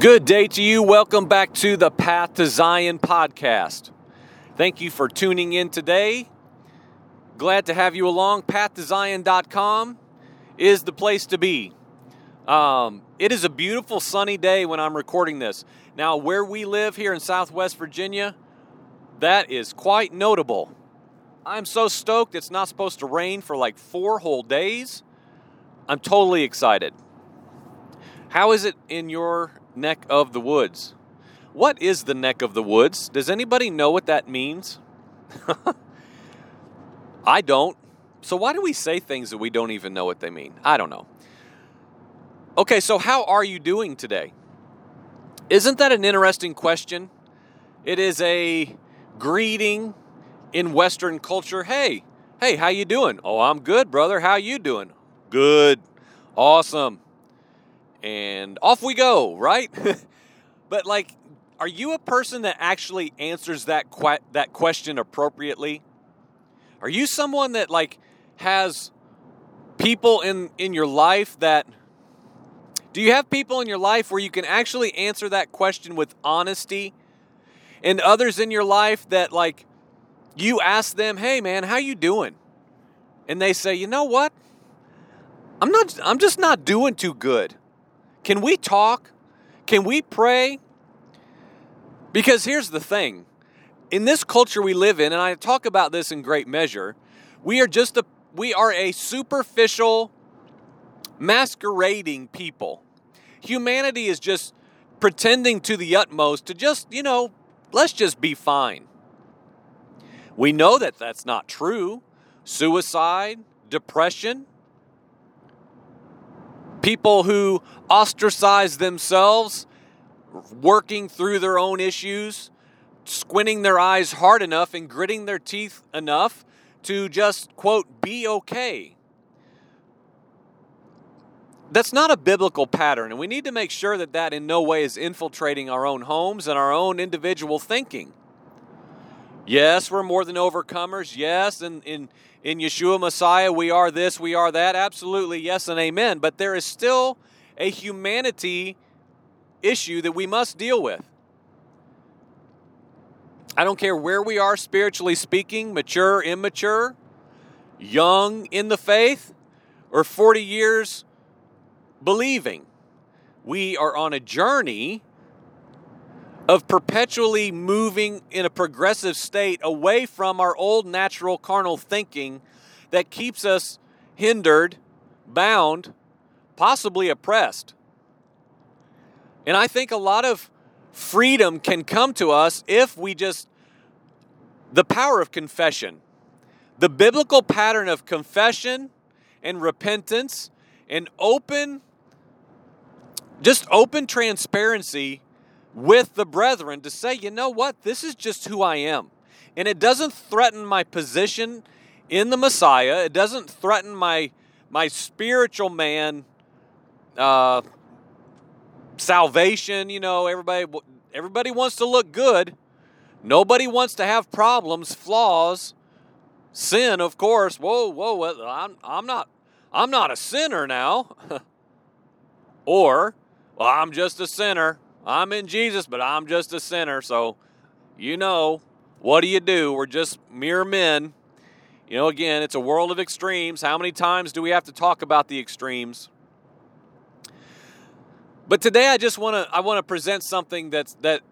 Good day to you. Welcome back to the Path to Zion podcast. Thank you for tuning in today. Glad to have you along. PathToZion.com is the place to be. Um, it is a beautiful sunny day when I'm recording this. Now, where we live here in Southwest Virginia, that is quite notable. I'm so stoked it's not supposed to rain for like four whole days. I'm totally excited. How is it in your neck of the woods? What is the neck of the woods? Does anybody know what that means? I don't. So why do we say things that we don't even know what they mean? I don't know. Okay, so how are you doing today? Isn't that an interesting question? It is a greeting in western culture. Hey, hey, how you doing? Oh, I'm good, brother. How you doing? Good. Awesome. And off we go, right? but like are you a person that actually answers that that question appropriately? Are you someone that like has people in in your life that do you have people in your life where you can actually answer that question with honesty and others in your life that like you ask them, "Hey man, how you doing?" And they say, "You know what? I'm not I'm just not doing too good. Can we talk? Can we pray?" Because here's the thing. In this culture we live in, and I talk about this in great measure, we are just a we are a superficial masquerading people. Humanity is just pretending to the utmost to just, you know, let's just be fine. We know that that's not true. Suicide, depression, people who ostracize themselves, working through their own issues, squinting their eyes hard enough and gritting their teeth enough to just, quote, be okay. That's not a biblical pattern, and we need to make sure that that in no way is infiltrating our own homes and our own individual thinking. Yes, we're more than overcomers. Yes, in, in, in Yeshua Messiah, we are this, we are that. Absolutely, yes, and amen. But there is still a humanity issue that we must deal with. I don't care where we are spiritually speaking, mature, immature, young in the faith, or 40 years believing. We are on a journey of perpetually moving in a progressive state away from our old natural carnal thinking that keeps us hindered, bound, possibly oppressed. And I think a lot of freedom can come to us if we just, the power of confession. The biblical pattern of confession and repentance and open, just open transparency with the brethren to say, you know what, this is just who I am. And it doesn't threaten my position in the Messiah, it doesn't threaten my, my spiritual man. Uh, salvation, you know, everybody everybody wants to look good. Nobody wants to have problems, flaws, sin, of course. Whoa, whoa, I'm I'm not I'm not a sinner now. or, well, I'm just a sinner. I'm in Jesus, but I'm just a sinner. So, you know, what do you do? We're just mere men. You know, again, it's a world of extremes. How many times do we have to talk about the extremes? But today I just want to I want to present something that's that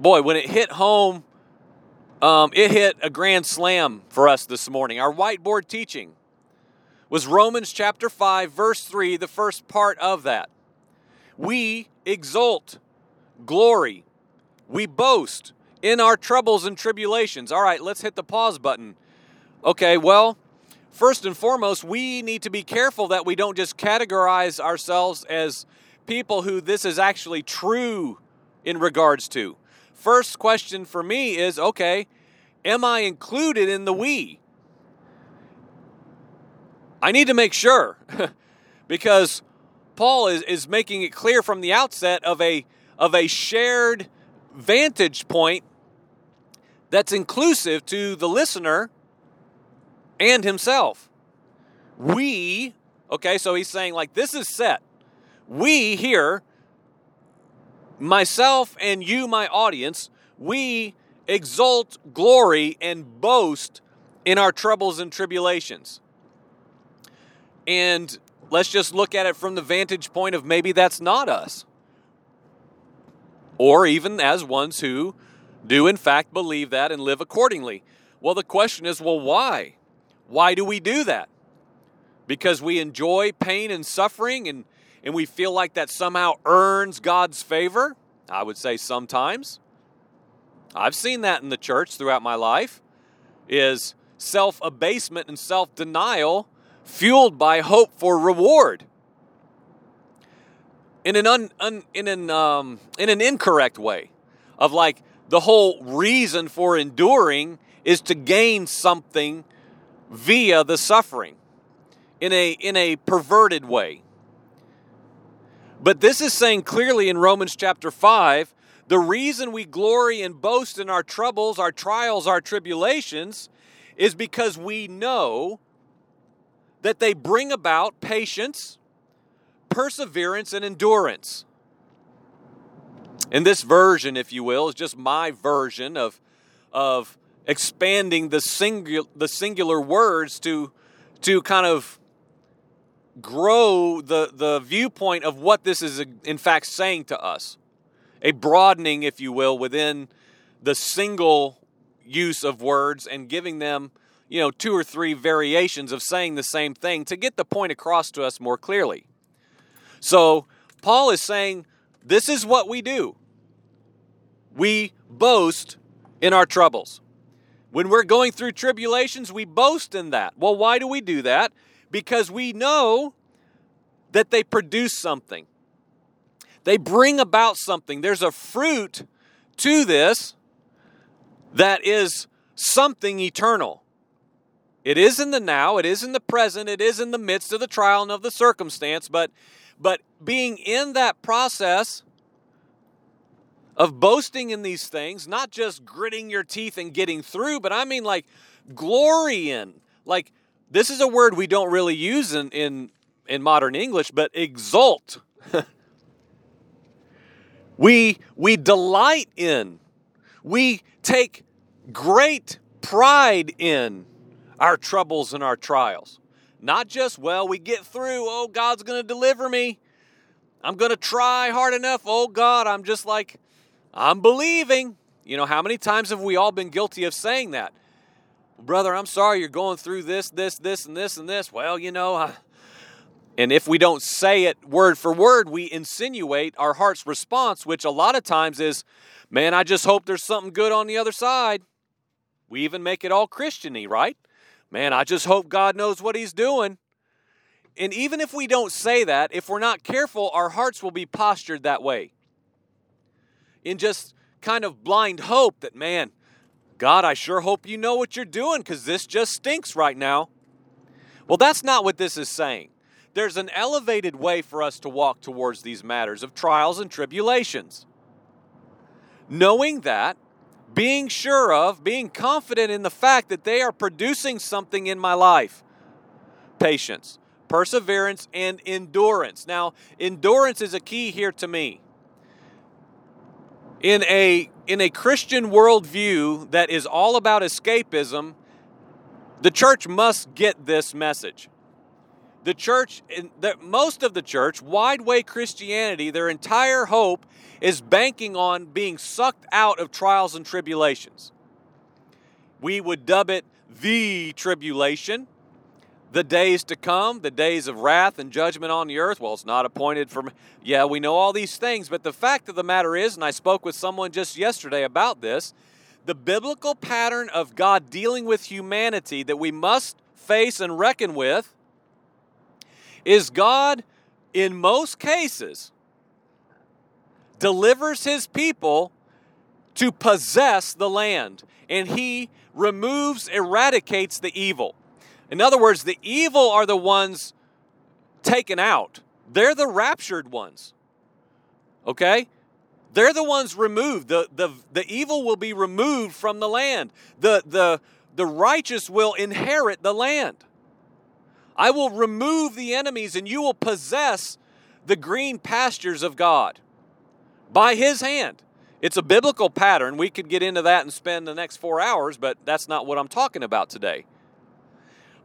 boy, when it hit home, um, it hit a grand slam for us this morning. Our whiteboard teaching was Romans chapter 5, verse 3, the first part of that. We exult, glory, we boast in our troubles and tribulations. All right, let's hit the pause button. Okay, well, first and foremost, we need to be careful that we don't just categorize ourselves as people who this is actually true in regards to. First question for me is okay, am I included in the we? I need to make sure because Paul is, is making it clear from the outset of a of a shared vantage point that's inclusive to the listener and himself. We, okay, so he's saying like this is set we here myself and you, my audience, we exult, glory, and boast in our troubles and tribulations. And let's just look at it from the vantage point of maybe that's not us. Or even as ones who do, in fact, believe that and live accordingly. Well, the question is well, why? Why do we do that? Because we enjoy pain and suffering and, and we feel like that somehow earns God's favor? I would say sometimes. I've seen that in the church throughout my life is self abasement and self denial fueled by hope for reward. In an un, un, in an um, in an incorrect way of like the whole reason for enduring is to gain something via the suffering in a in a perverted way. But this is saying clearly in Romans chapter 5 the reason we glory and boast in our troubles our trials our tribulations is because we know that they bring about patience, perseverance, and endurance. In this version, if you will, is just my version of, of expanding the, singu- the singular words to, to kind of grow the, the viewpoint of what this is in fact saying to us. A broadening, if you will, within the single use of words and giving them you know, two or three variations of saying the same thing to get the point across to us more clearly. So, Paul is saying this is what we do. We boast in our troubles. When we're going through tribulations, we boast in that. Well, why do we do that? Because we know that they produce something. They bring about something. There's a fruit to this that is something eternal. It is in the now, it is in the present, it is in the midst of the trial and of the circumstance, but but being in that process of boasting in these things, not just gritting your teeth and getting through, but I mean like glory in. Like this is a word we don't really use in in, in modern English, but exult. we we delight in. We take great pride in our troubles and our trials. Not just, well, we get through, oh, God's going to deliver me. I'm going to try hard enough. Oh, God, I'm just like, I'm believing. You know, how many times have we all been guilty of saying that? Brother, I'm sorry you're going through this, this, this, and this, and this. Well, you know, I... and if we don't say it word for word, we insinuate our heart's response, which a lot of times is, man, I just hope there's something good on the other side. We even make it all Christiany, right? Man, I just hope God knows what He's doing. And even if we don't say that, if we're not careful, our hearts will be postured that way. In just kind of blind hope that, man, God, I sure hope you know what you're doing because this just stinks right now. Well, that's not what this is saying. There's an elevated way for us to walk towards these matters of trials and tribulations. Knowing that being sure of, being confident in the fact that they are producing something in my life. Patience, perseverance, and endurance. Now, endurance is a key here to me. In a, in a Christian worldview that is all about escapism, the church must get this message. The church, the, most of the church, wide way Christianity, their entire hope is banking on being sucked out of trials and tribulations. We would dub it the tribulation, the days to come, the days of wrath and judgment on the earth. Well, it's not appointed for, yeah, we know all these things, but the fact of the matter is, and I spoke with someone just yesterday about this, the biblical pattern of God dealing with humanity that we must face and reckon with is God, in most cases, delivers his people to possess the land, and he removes, eradicates the evil. In other words, the evil are the ones taken out, they're the raptured ones. Okay? They're the ones removed. The, the, the evil will be removed from the land. The, the, the righteous will inherit the land. I will remove the enemies and you will possess the green pastures of God. by his hand. It's a biblical pattern. We could get into that and spend the next four hours, but that's not what I'm talking about today.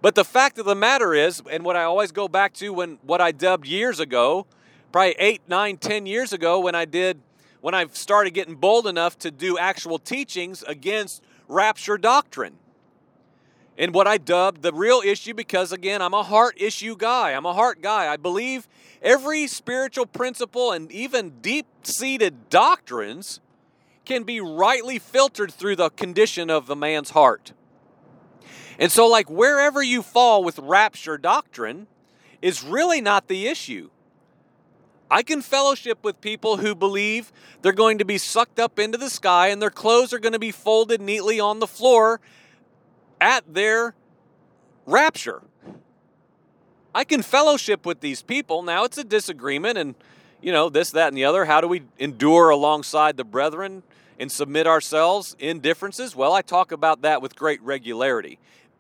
But the fact of the matter is, and what I always go back to when what I dubbed years ago, probably eight, nine, ten years ago, when I did, when I started getting bold enough to do actual teachings against rapture doctrine. And what I dubbed the real issue, because again, I'm a heart issue guy. I'm a heart guy. I believe every spiritual principle and even deep seated doctrines can be rightly filtered through the condition of the man's heart. And so, like, wherever you fall with rapture doctrine is really not the issue. I can fellowship with people who believe they're going to be sucked up into the sky and their clothes are going to be folded neatly on the floor at their rapture. I can fellowship with these people. Now it's a disagreement and, you know, this, that, and the other. How do we endure alongside the brethren and submit ourselves in differences? Well, I talk about that with great regularity.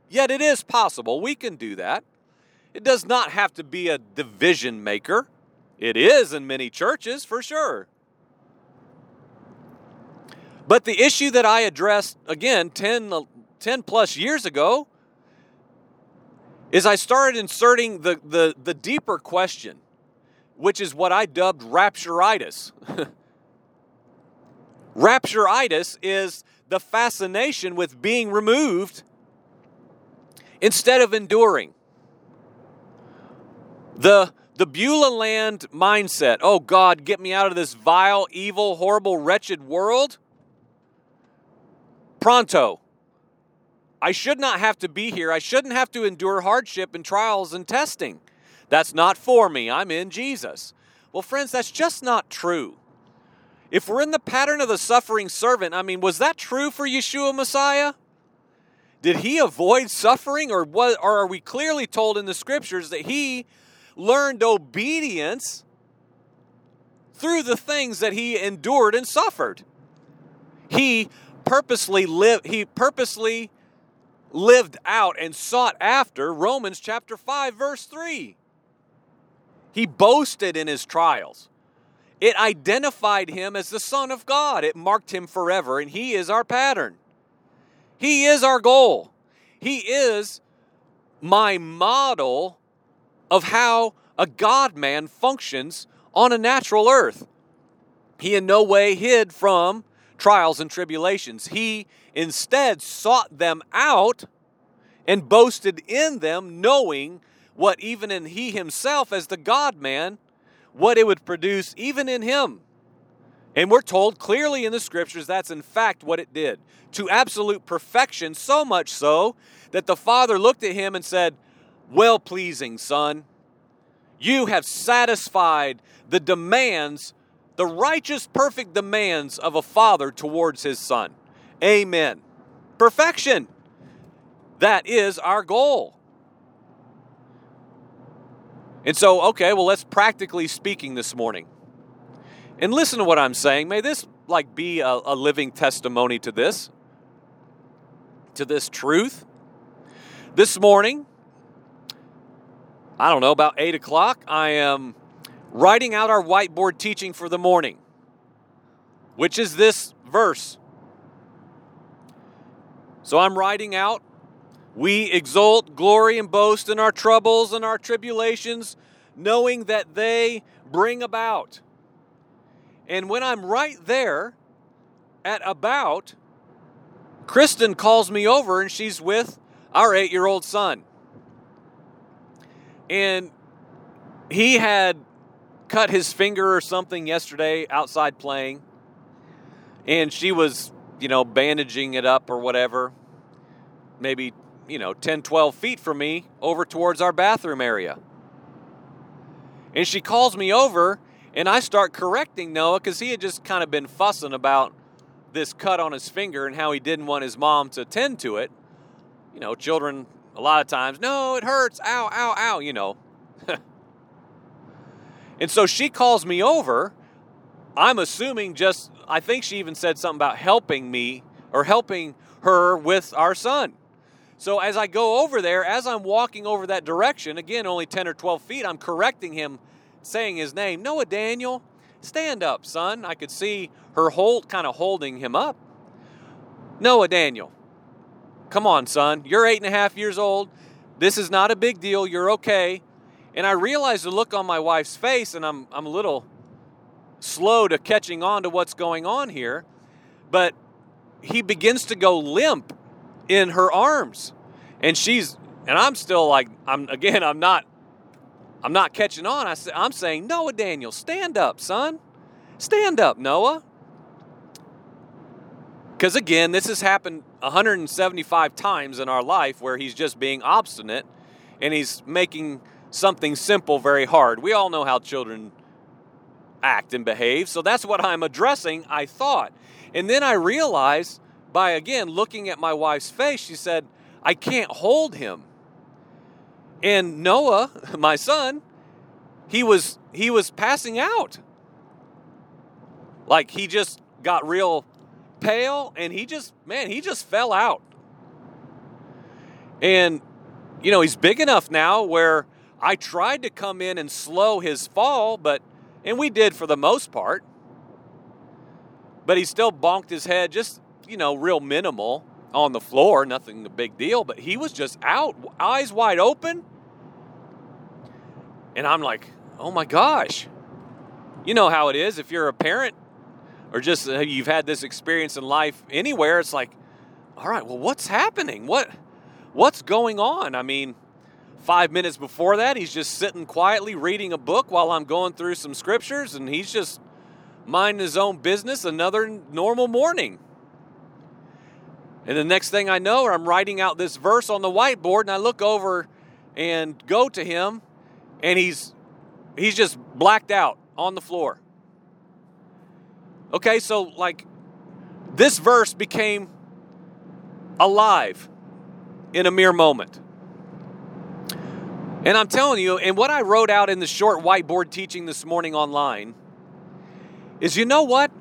Yet it is possible. We can do that. It does not have to be a division maker. It is in many churches, for sure. But the issue that I addressed, again, 10, 10 plus years ago, is I started inserting the, the, the deeper question, which is what I dubbed rapturitis. rapturitis is the fascination with being removed instead of enduring. The the Beulah land mindset, oh God, get me out of this vile, evil, horrible, wretched world. Pronto. I should not have to be here. I shouldn't have to endure hardship and trials and testing. That's not for me. I'm in Jesus. Well, friends, that's just not true. If we're in the pattern of the suffering servant, I mean, was that true for Yeshua Messiah? Did he avoid suffering, or, what, or are we clearly told in the scriptures that he learned obedience through the things that he endured and suffered? He purposely lived, he purposely lived out and sought after Romans chapter 5, verse 3. He boasted in his trials. It identified him as the Son of God. It marked him forever, and he is our pattern. He is our goal. He is my model of how a God man functions on a natural earth. He in no way hid from trials and tribulations. He instead sought them out and boasted in them, knowing what even in he himself, as the God man, what it would produce even in him. And we're told clearly in the scriptures that's in fact what it did to absolute perfection, so much so that the Father looked at him and said, Well pleasing, Son, you have satisfied the demands, the righteous, perfect demands of a father towards his son. Amen. Perfection. That is our goal. And so, okay, well, let's practically speaking this morning. And listen to what I'm saying. May this like be a, a living testimony to this, to this truth. This morning, I don't know, about 8 o'clock, I am writing out our whiteboard teaching for the morning, which is this verse. So I'm writing out, we exult, glory, and boast in our troubles and our tribulations, knowing that they bring about and when I'm right there at about, Kristen calls me over and she's with our eight year old son. And he had cut his finger or something yesterday outside playing. And she was, you know, bandaging it up or whatever. Maybe, you know, 10, 12 feet from me over towards our bathroom area. And she calls me over and I start correcting Noah because he had just kind of been fussing about this cut on his finger and how he didn't want his mom to tend to it. You know, children, a lot of times, no, it hurts, ow, ow, ow, you know. and so she calls me over. I'm assuming just, I think she even said something about helping me or helping her with our son. So as I go over there, as I'm walking over that direction, again, only 10 or 12 feet, I'm correcting him saying his name. Noah Daniel, stand up, son. I could see her hold, kind of holding him up. Noah Daniel, come on, son. You're eight and a half years old. This is not a big deal. You're okay. And I realize the look on my wife's face, and I'm, I'm a little slow to catching on to what's going on here. But he begins to go limp in her arms. And she's, and I'm still like, I'm, again, I'm not, I'm not catching on. I, I'm saying, Noah Daniel, stand up, son. Stand up, Noah. Because again, this has happened 175 times in our life where he's just being obstinate and he's making something simple very hard. We all know how children act and behave. So that's what I'm addressing, I thought. And then I realized by again looking at my wife's face, she said, I can't hold him. And Noah, my son, he was he was passing out. Like he just got real pale and he just man, he just fell out. And you know, he's big enough now where I tried to come in and slow his fall, but and we did for the most part. But he still bonked his head just, you know, real minimal on the floor, nothing a big deal, but he was just out, eyes wide open. And I'm like, "Oh my gosh." You know how it is if you're a parent or just uh, you've had this experience in life anywhere, it's like, "All right, well what's happening? What what's going on?" I mean, Five minutes before that, he's just sitting quietly reading a book while I'm going through some scriptures, and he's just minding his own business, another normal morning. And the next thing I know, I'm writing out this verse on the whiteboard, and I look over and go to him, and he's he's just blacked out on the floor. Okay, so like this verse became alive in a mere moment. And I'm telling you, and what I wrote out in the short whiteboard teaching this morning online is you know what?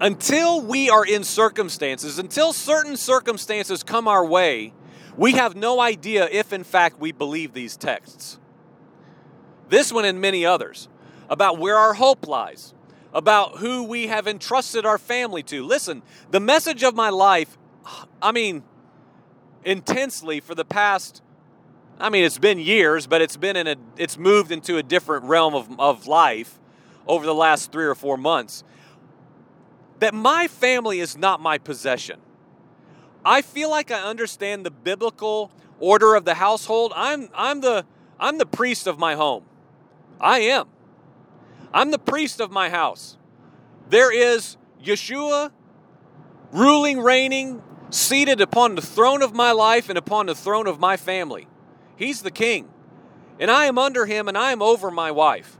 Until we are in circumstances, until certain circumstances come our way, we have no idea if in fact we believe these texts. This one and many others about where our hope lies, about who we have entrusted our family to. Listen, the message of my life, I mean, intensely for the past I mean, it's been years, but it's been in a, it's moved into a different realm of, of life over the last three or four months. That my family is not my possession. I feel like I understand the biblical order of the household. I'm, I'm, the, I'm the priest of my home. I am. I'm the priest of my house. There is Yeshua ruling, reigning, seated upon the throne of my life and upon the throne of my family. He's the king. And I am under him and I am over my wife.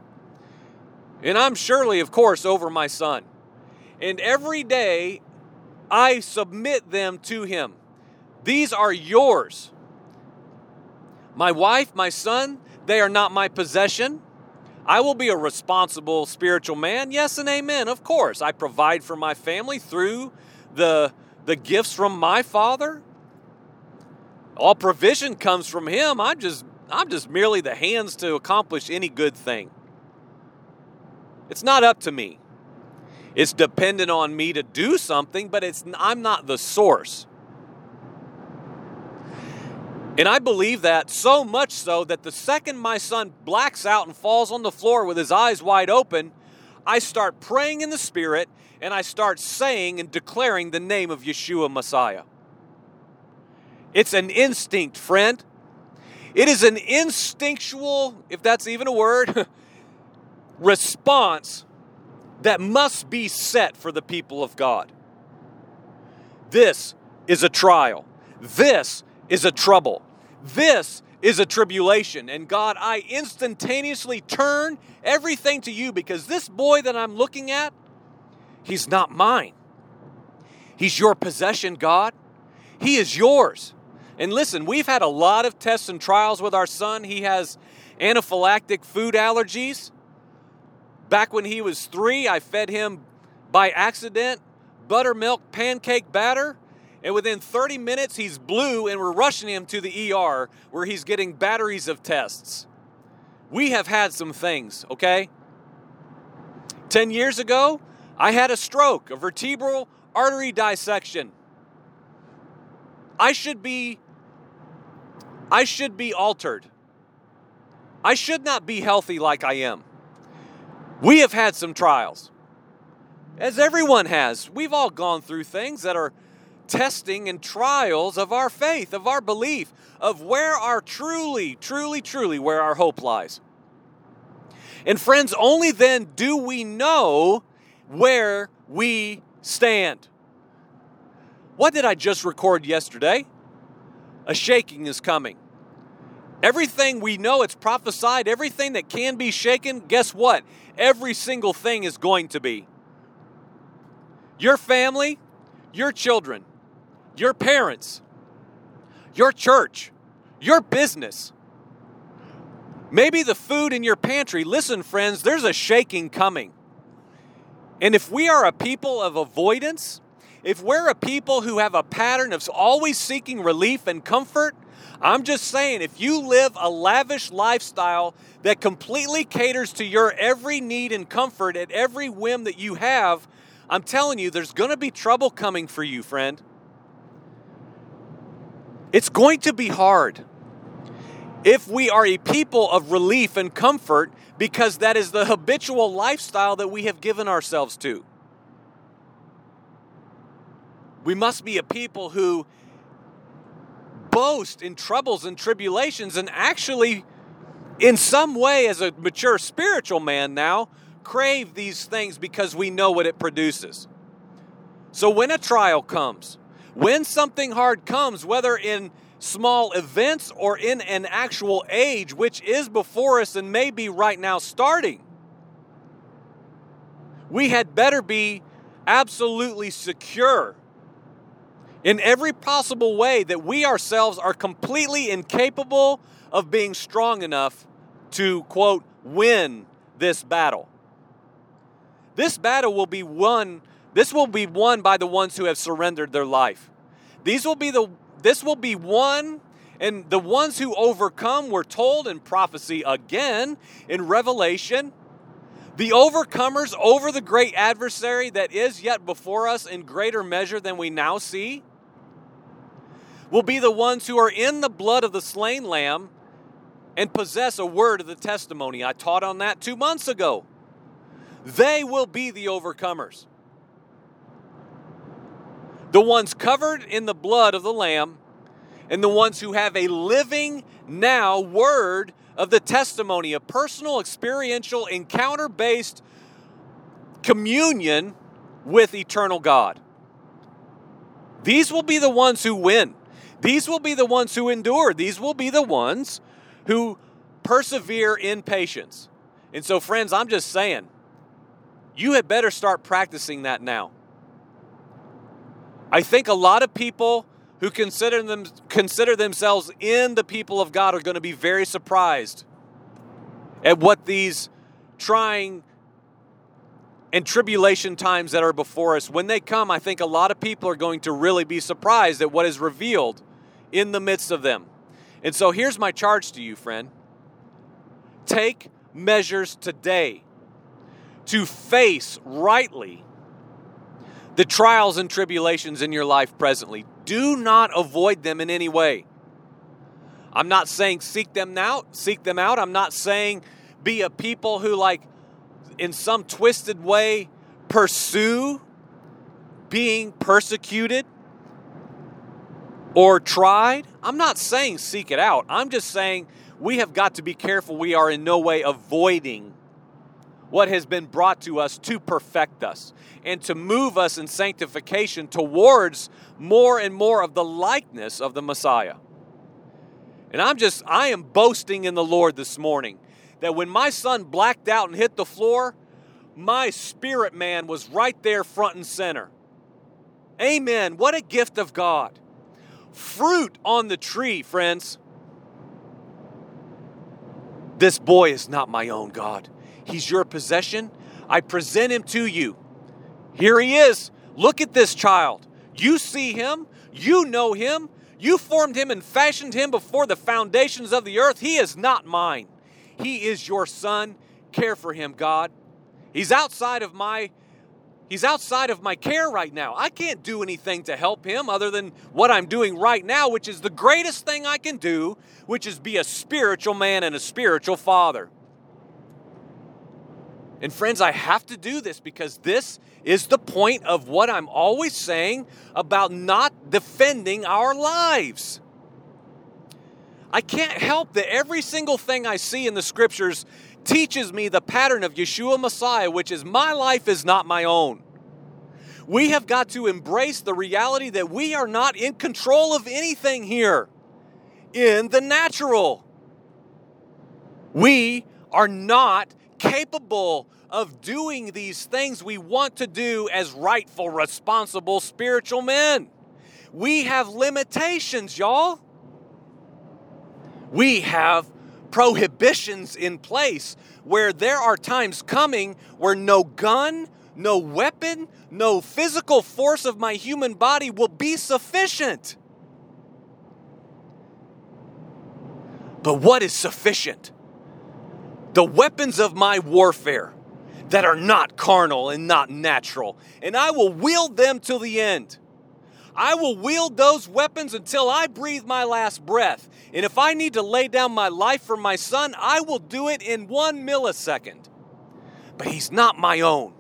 And I'm surely, of course, over my son. And every day I submit them to him. These are yours. My wife, my son, they are not my possession. I will be a responsible spiritual man. Yes and amen. Of course, I provide for my family through the the gifts from my father all provision comes from him. I'm just I'm just merely the hands to accomplish any good thing. It's not up to me. It's dependent on me to do something, but it's I'm not the source. And I believe that so much so that the second my son blacks out and falls on the floor with his eyes wide open, I start praying in the Spirit and I start saying and declaring the name of Yeshua Messiah. It's an instinct, friend. It is an instinctual, if that's even a word, response that must be set for the people of God. This is a trial. This is a trouble. This is a tribulation. And God, I instantaneously turn everything to you because this boy that I'm looking at, he's not mine. He's your possession, God. He is yours. And listen, we've had a lot of tests and trials with our son. He has anaphylactic food allergies. Back when he was three, I fed him by accident buttermilk pancake batter. And within 30 minutes, he's blue, and we're rushing him to the ER where he's getting batteries of tests. We have had some things, okay? 10 years ago, I had a stroke, a vertebral artery dissection. I should be I should be altered. I should not be healthy like I am. We have had some trials. As everyone has. We've all gone through things that are testing and trials of our faith, of our belief, of where our truly, truly, truly, where our hope lies. And friends, only then do we know where we stand. What did I just record yesterday? A shaking is coming. Everything we know, it's prophesied, everything that can be shaken, guess what? Every single thing is going to be. Your family, your children, your parents, your church, your business, maybe the food in your pantry. Listen, friends, there's a shaking coming. And if we are a people of avoidance, if we're a people who have a pattern of always seeking relief and comfort, I'm just saying, if you live a lavish lifestyle that completely caters to your every need and comfort at every whim that you have, I'm telling you, there's going to be trouble coming for you, friend. It's going to be hard. If we are a people of relief and comfort, because that is the habitual lifestyle that we have given ourselves to. We must be a people who boast in troubles and tribulations and actually, in some way, as a mature spiritual man now, crave these things because we know what it produces. So when a trial comes, when something hard comes, whether in small events or in an actual age, which is before us and may be right now starting, we had better be absolutely secure in every possible way that we ourselves are completely incapable of being strong enough to, quote, win this battle. This battle will be won, this will be won by the ones who have surrendered their life. These will be the this will be won and the ones who overcome were told in prophecy again in Revelation the overcomers over the great adversary that is yet before us in greater measure than we now see will be the ones who are in the blood of the slain lamb and possess a word of the testimony. I taught on that two months ago. They will be the overcomers. The ones covered in the blood of the Lamb, and the ones who have a living now word of the testimony, a personal, experiential, encounter based communion with eternal God. These will be the ones who win. These will be the ones who endure. These will be the ones who persevere in patience. And so, friends, I'm just saying, you had better start practicing that now. I think a lot of people who consider them consider themselves in the people of God are going to be very surprised at what these trying and tribulation times that are before us when they come I think a lot of people are going to really be surprised at what is revealed in the midst of them. And so here's my charge to you, friend take measures today to face rightly the trials and tribulations in your life presently. Do not avoid them in any way. I'm not saying seek them out, seek them out. I'm not saying be a people who like in some twisted way pursue being persecuted or tried. I'm not saying seek it out. I'm just saying we have got to be careful we are in no way avoiding what has been brought to us to perfect us and to move us in sanctification towards more and more of the likeness of the Messiah. And I'm just, I am boasting in the Lord this morning that when my son blacked out and hit the floor, my spirit man was right there front and center. Amen. What a gift of God fruit on the tree, friends. This boy is not my own, God. He's your possession. I present him to you. Here he is. Look at this child. You see him. You know him. You formed him and fashioned him before the foundations of the earth. He is not mine. He is your son. Care for him, God. He's outside of my He's outside of my care right now. I can't do anything to help him other than what I'm doing right now, which is the greatest thing I can do, which is be a spiritual man and a spiritual father. And friends, I have to do this because this is the point of what I'm always saying about not defending our lives. I can't help that every single thing I see in the scriptures teaches me the pattern of Yeshua Messiah, which is my life is not my own. We have got to embrace the reality that we are not in control of anything here in the natural. We are not capable of doing these things we want to do as rightful, responsible spiritual men. We have limitations, y'all. We have prohibitions in place where there are times coming where no gun, no weapon, no physical force of my human body will be sufficient. But what is sufficient? The weapons of my warfare that are not carnal and not natural, and I will wield them till the end. I will wield those weapons until I breathe my last breath. And if I need to lay down my life for my son, I will do it in one millisecond. But he's not my own,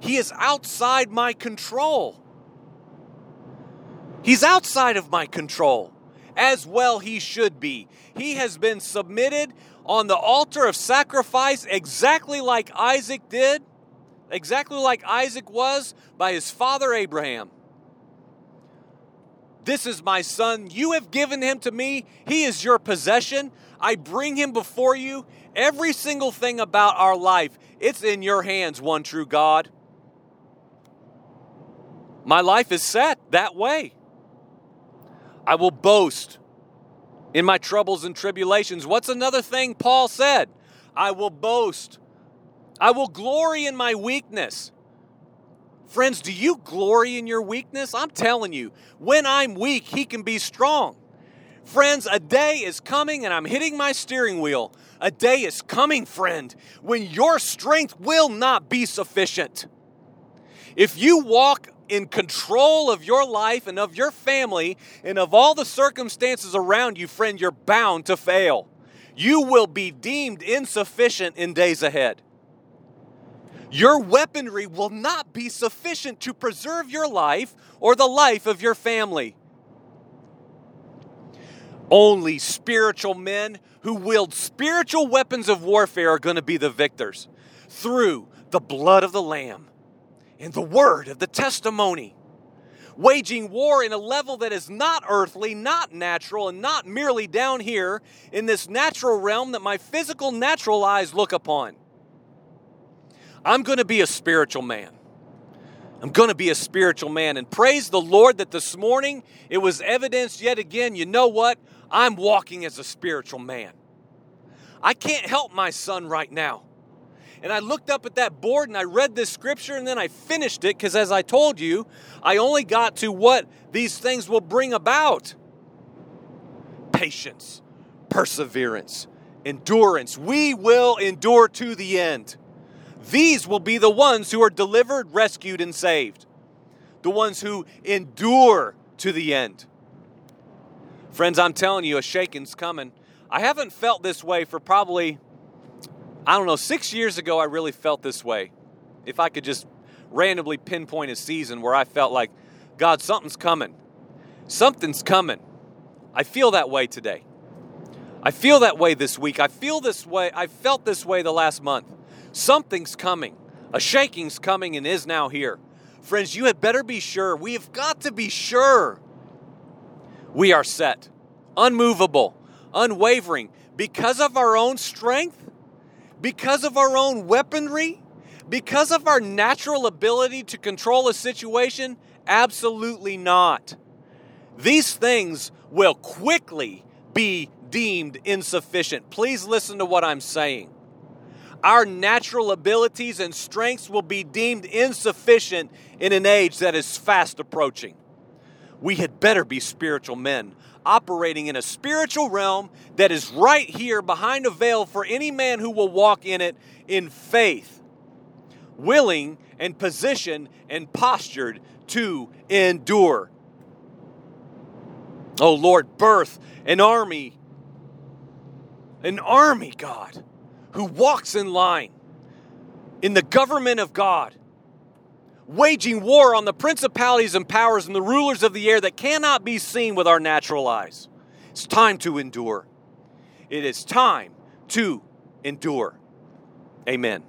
he is outside my control. He's outside of my control, as well he should be. He has been submitted on the altar of sacrifice exactly like Isaac did, exactly like Isaac was by his father Abraham. This is my son. You have given him to me. He is your possession. I bring him before you. Every single thing about our life, it's in your hands, one true God. My life is set that way. I will boast in my troubles and tribulations. What's another thing Paul said? I will boast. I will glory in my weakness. Friends, do you glory in your weakness? I'm telling you, when I'm weak, He can be strong. Friends, a day is coming and I'm hitting my steering wheel. A day is coming, friend, when your strength will not be sufficient. If you walk in control of your life and of your family and of all the circumstances around you, friend, you're bound to fail. You will be deemed insufficient in days ahead. Your weaponry will not be sufficient to preserve your life or the life of your family. Only spiritual men who wield spiritual weapons of warfare are going to be the victors through the blood of the Lamb and the word of the testimony. Waging war in a level that is not earthly, not natural, and not merely down here in this natural realm that my physical natural eyes look upon. I'm going to be a spiritual man. I'm going to be a spiritual man. And praise the Lord that this morning it was evidenced yet again. You know what? I'm walking as a spiritual man. I can't help my son right now. And I looked up at that board and I read this scripture and then I finished it because, as I told you, I only got to what these things will bring about patience, perseverance, endurance. We will endure to the end. These will be the ones who are delivered, rescued, and saved. The ones who endure to the end. Friends, I'm telling you, a shaking's coming. I haven't felt this way for probably, I don't know, six years ago, I really felt this way. If I could just randomly pinpoint a season where I felt like, God, something's coming. Something's coming. I feel that way today. I feel that way this week. I feel this way. I felt this way the last month. Something's coming. A shaking's coming and is now here. Friends, you had better be sure. We have got to be sure we are set, unmovable, unwavering, because of our own strength, because of our own weaponry, because of our natural ability to control a situation? Absolutely not. These things will quickly be deemed insufficient. Please listen to what I'm saying our natural abilities and strengths will be deemed insufficient in an age that is fast approaching. We had better be spiritual men, operating in a spiritual realm that is right here behind a veil for any man who will walk in it in faith. willing and positioned and postured to endure. Oh Lord, birth an army, an army, God, who walks in line in the government of God, waging war on the principalities and powers and the rulers of the air that cannot be seen with our natural eyes. It's time to endure. It is time to endure. Amen.